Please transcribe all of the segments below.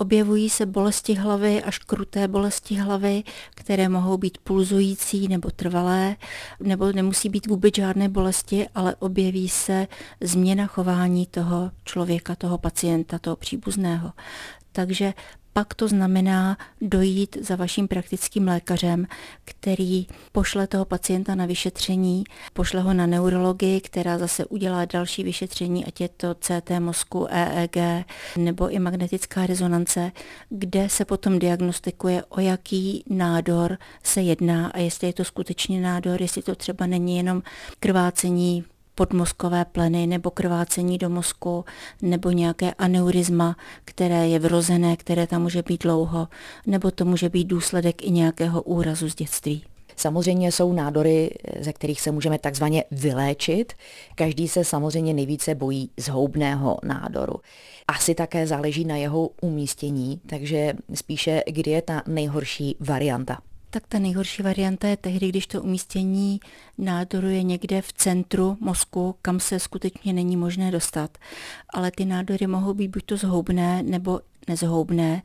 Objevují se bolesti hlavy až kruté bolesti hlavy, které mohou být pulzující nebo trvalé, nebo nemusí být vůbec žádné bolesti, ale objeví se změna chování toho člověka, toho pacienta, toho příbuzného. Takže pak to znamená dojít za vaším praktickým lékařem, který pošle toho pacienta na vyšetření, pošle ho na neurologii, která zase udělá další vyšetření, ať je to CT mozku, EEG nebo i magnetická rezonance, kde se potom diagnostikuje, o jaký nádor se jedná a jestli je to skutečně nádor, jestli to třeba není jenom krvácení podmozkové pleny nebo krvácení do mozku nebo nějaké aneurizma, které je vrozené, které tam může být dlouho, nebo to může být důsledek i nějakého úrazu z dětství. Samozřejmě jsou nádory, ze kterých se můžeme takzvaně vyléčit. Každý se samozřejmě nejvíce bojí zhoubného nádoru. Asi také záleží na jeho umístění, takže spíše kdy je ta nejhorší varianta. Tak ta nejhorší varianta je tehdy, když to umístění nádoru je někde v centru mozku, kam se skutečně není možné dostat. Ale ty nádory mohou být buď to zhoubné nebo nezhoubné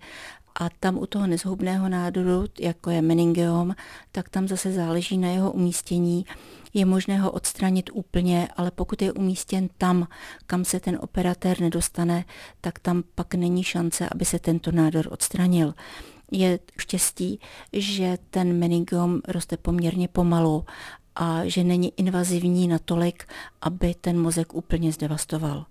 a tam u toho nezhoubného nádoru, jako je meningeom, tak tam zase záleží na jeho umístění. Je možné ho odstranit úplně, ale pokud je umístěn tam, kam se ten operatér nedostane, tak tam pak není šance, aby se tento nádor odstranil je štěstí, že ten meningiom roste poměrně pomalu a že není invazivní natolik, aby ten mozek úplně zdevastoval.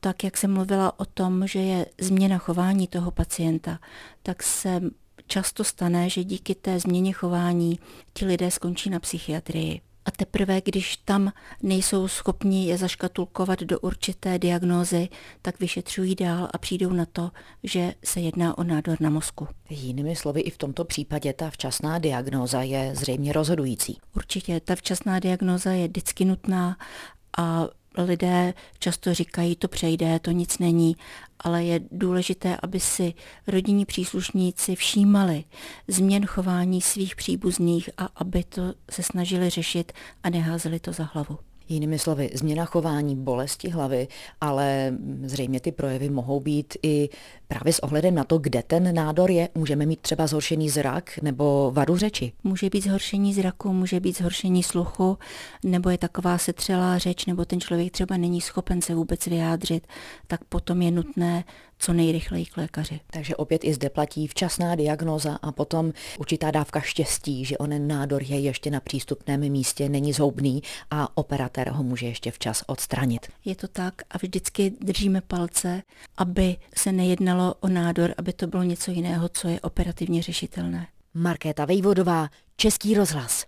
Tak, jak jsem mluvila o tom, že je změna chování toho pacienta, tak se často stane, že díky té změně chování ti lidé skončí na psychiatrii. A teprve, když tam nejsou schopni je zaškatulkovat do určité diagnózy, tak vyšetřují dál a přijdou na to, že se jedná o nádor na mozku. Jinými slovy, i v tomto případě ta včasná diagnóza je zřejmě rozhodující. Určitě, ta včasná diagnóza je vždycky nutná a lidé často říkají, to přejde, to nic není, ale je důležité, aby si rodinní příslušníci všímali změn chování svých příbuzných a aby to se snažili řešit a neházeli to za hlavu. Jinými slovy, změna chování, bolesti hlavy, ale zřejmě ty projevy mohou být i právě s ohledem na to, kde ten nádor je. Můžeme mít třeba zhoršený zrak nebo vadu řeči. Může být zhoršení zraku, může být zhoršení sluchu, nebo je taková setřelá řeč, nebo ten člověk třeba není schopen se vůbec vyjádřit, tak potom je nutné co nejrychleji k lékaři. Takže opět i zde platí včasná diagnoza a potom určitá dávka štěstí, že onen nádor je ještě na přístupném místě, není zhoubný a operatér ho může ještě včas odstranit. Je to tak a vždycky držíme palce, aby se nejednalo o nádor, aby to bylo něco jiného, co je operativně řešitelné. Markéta Vejvodová, Český rozhlas.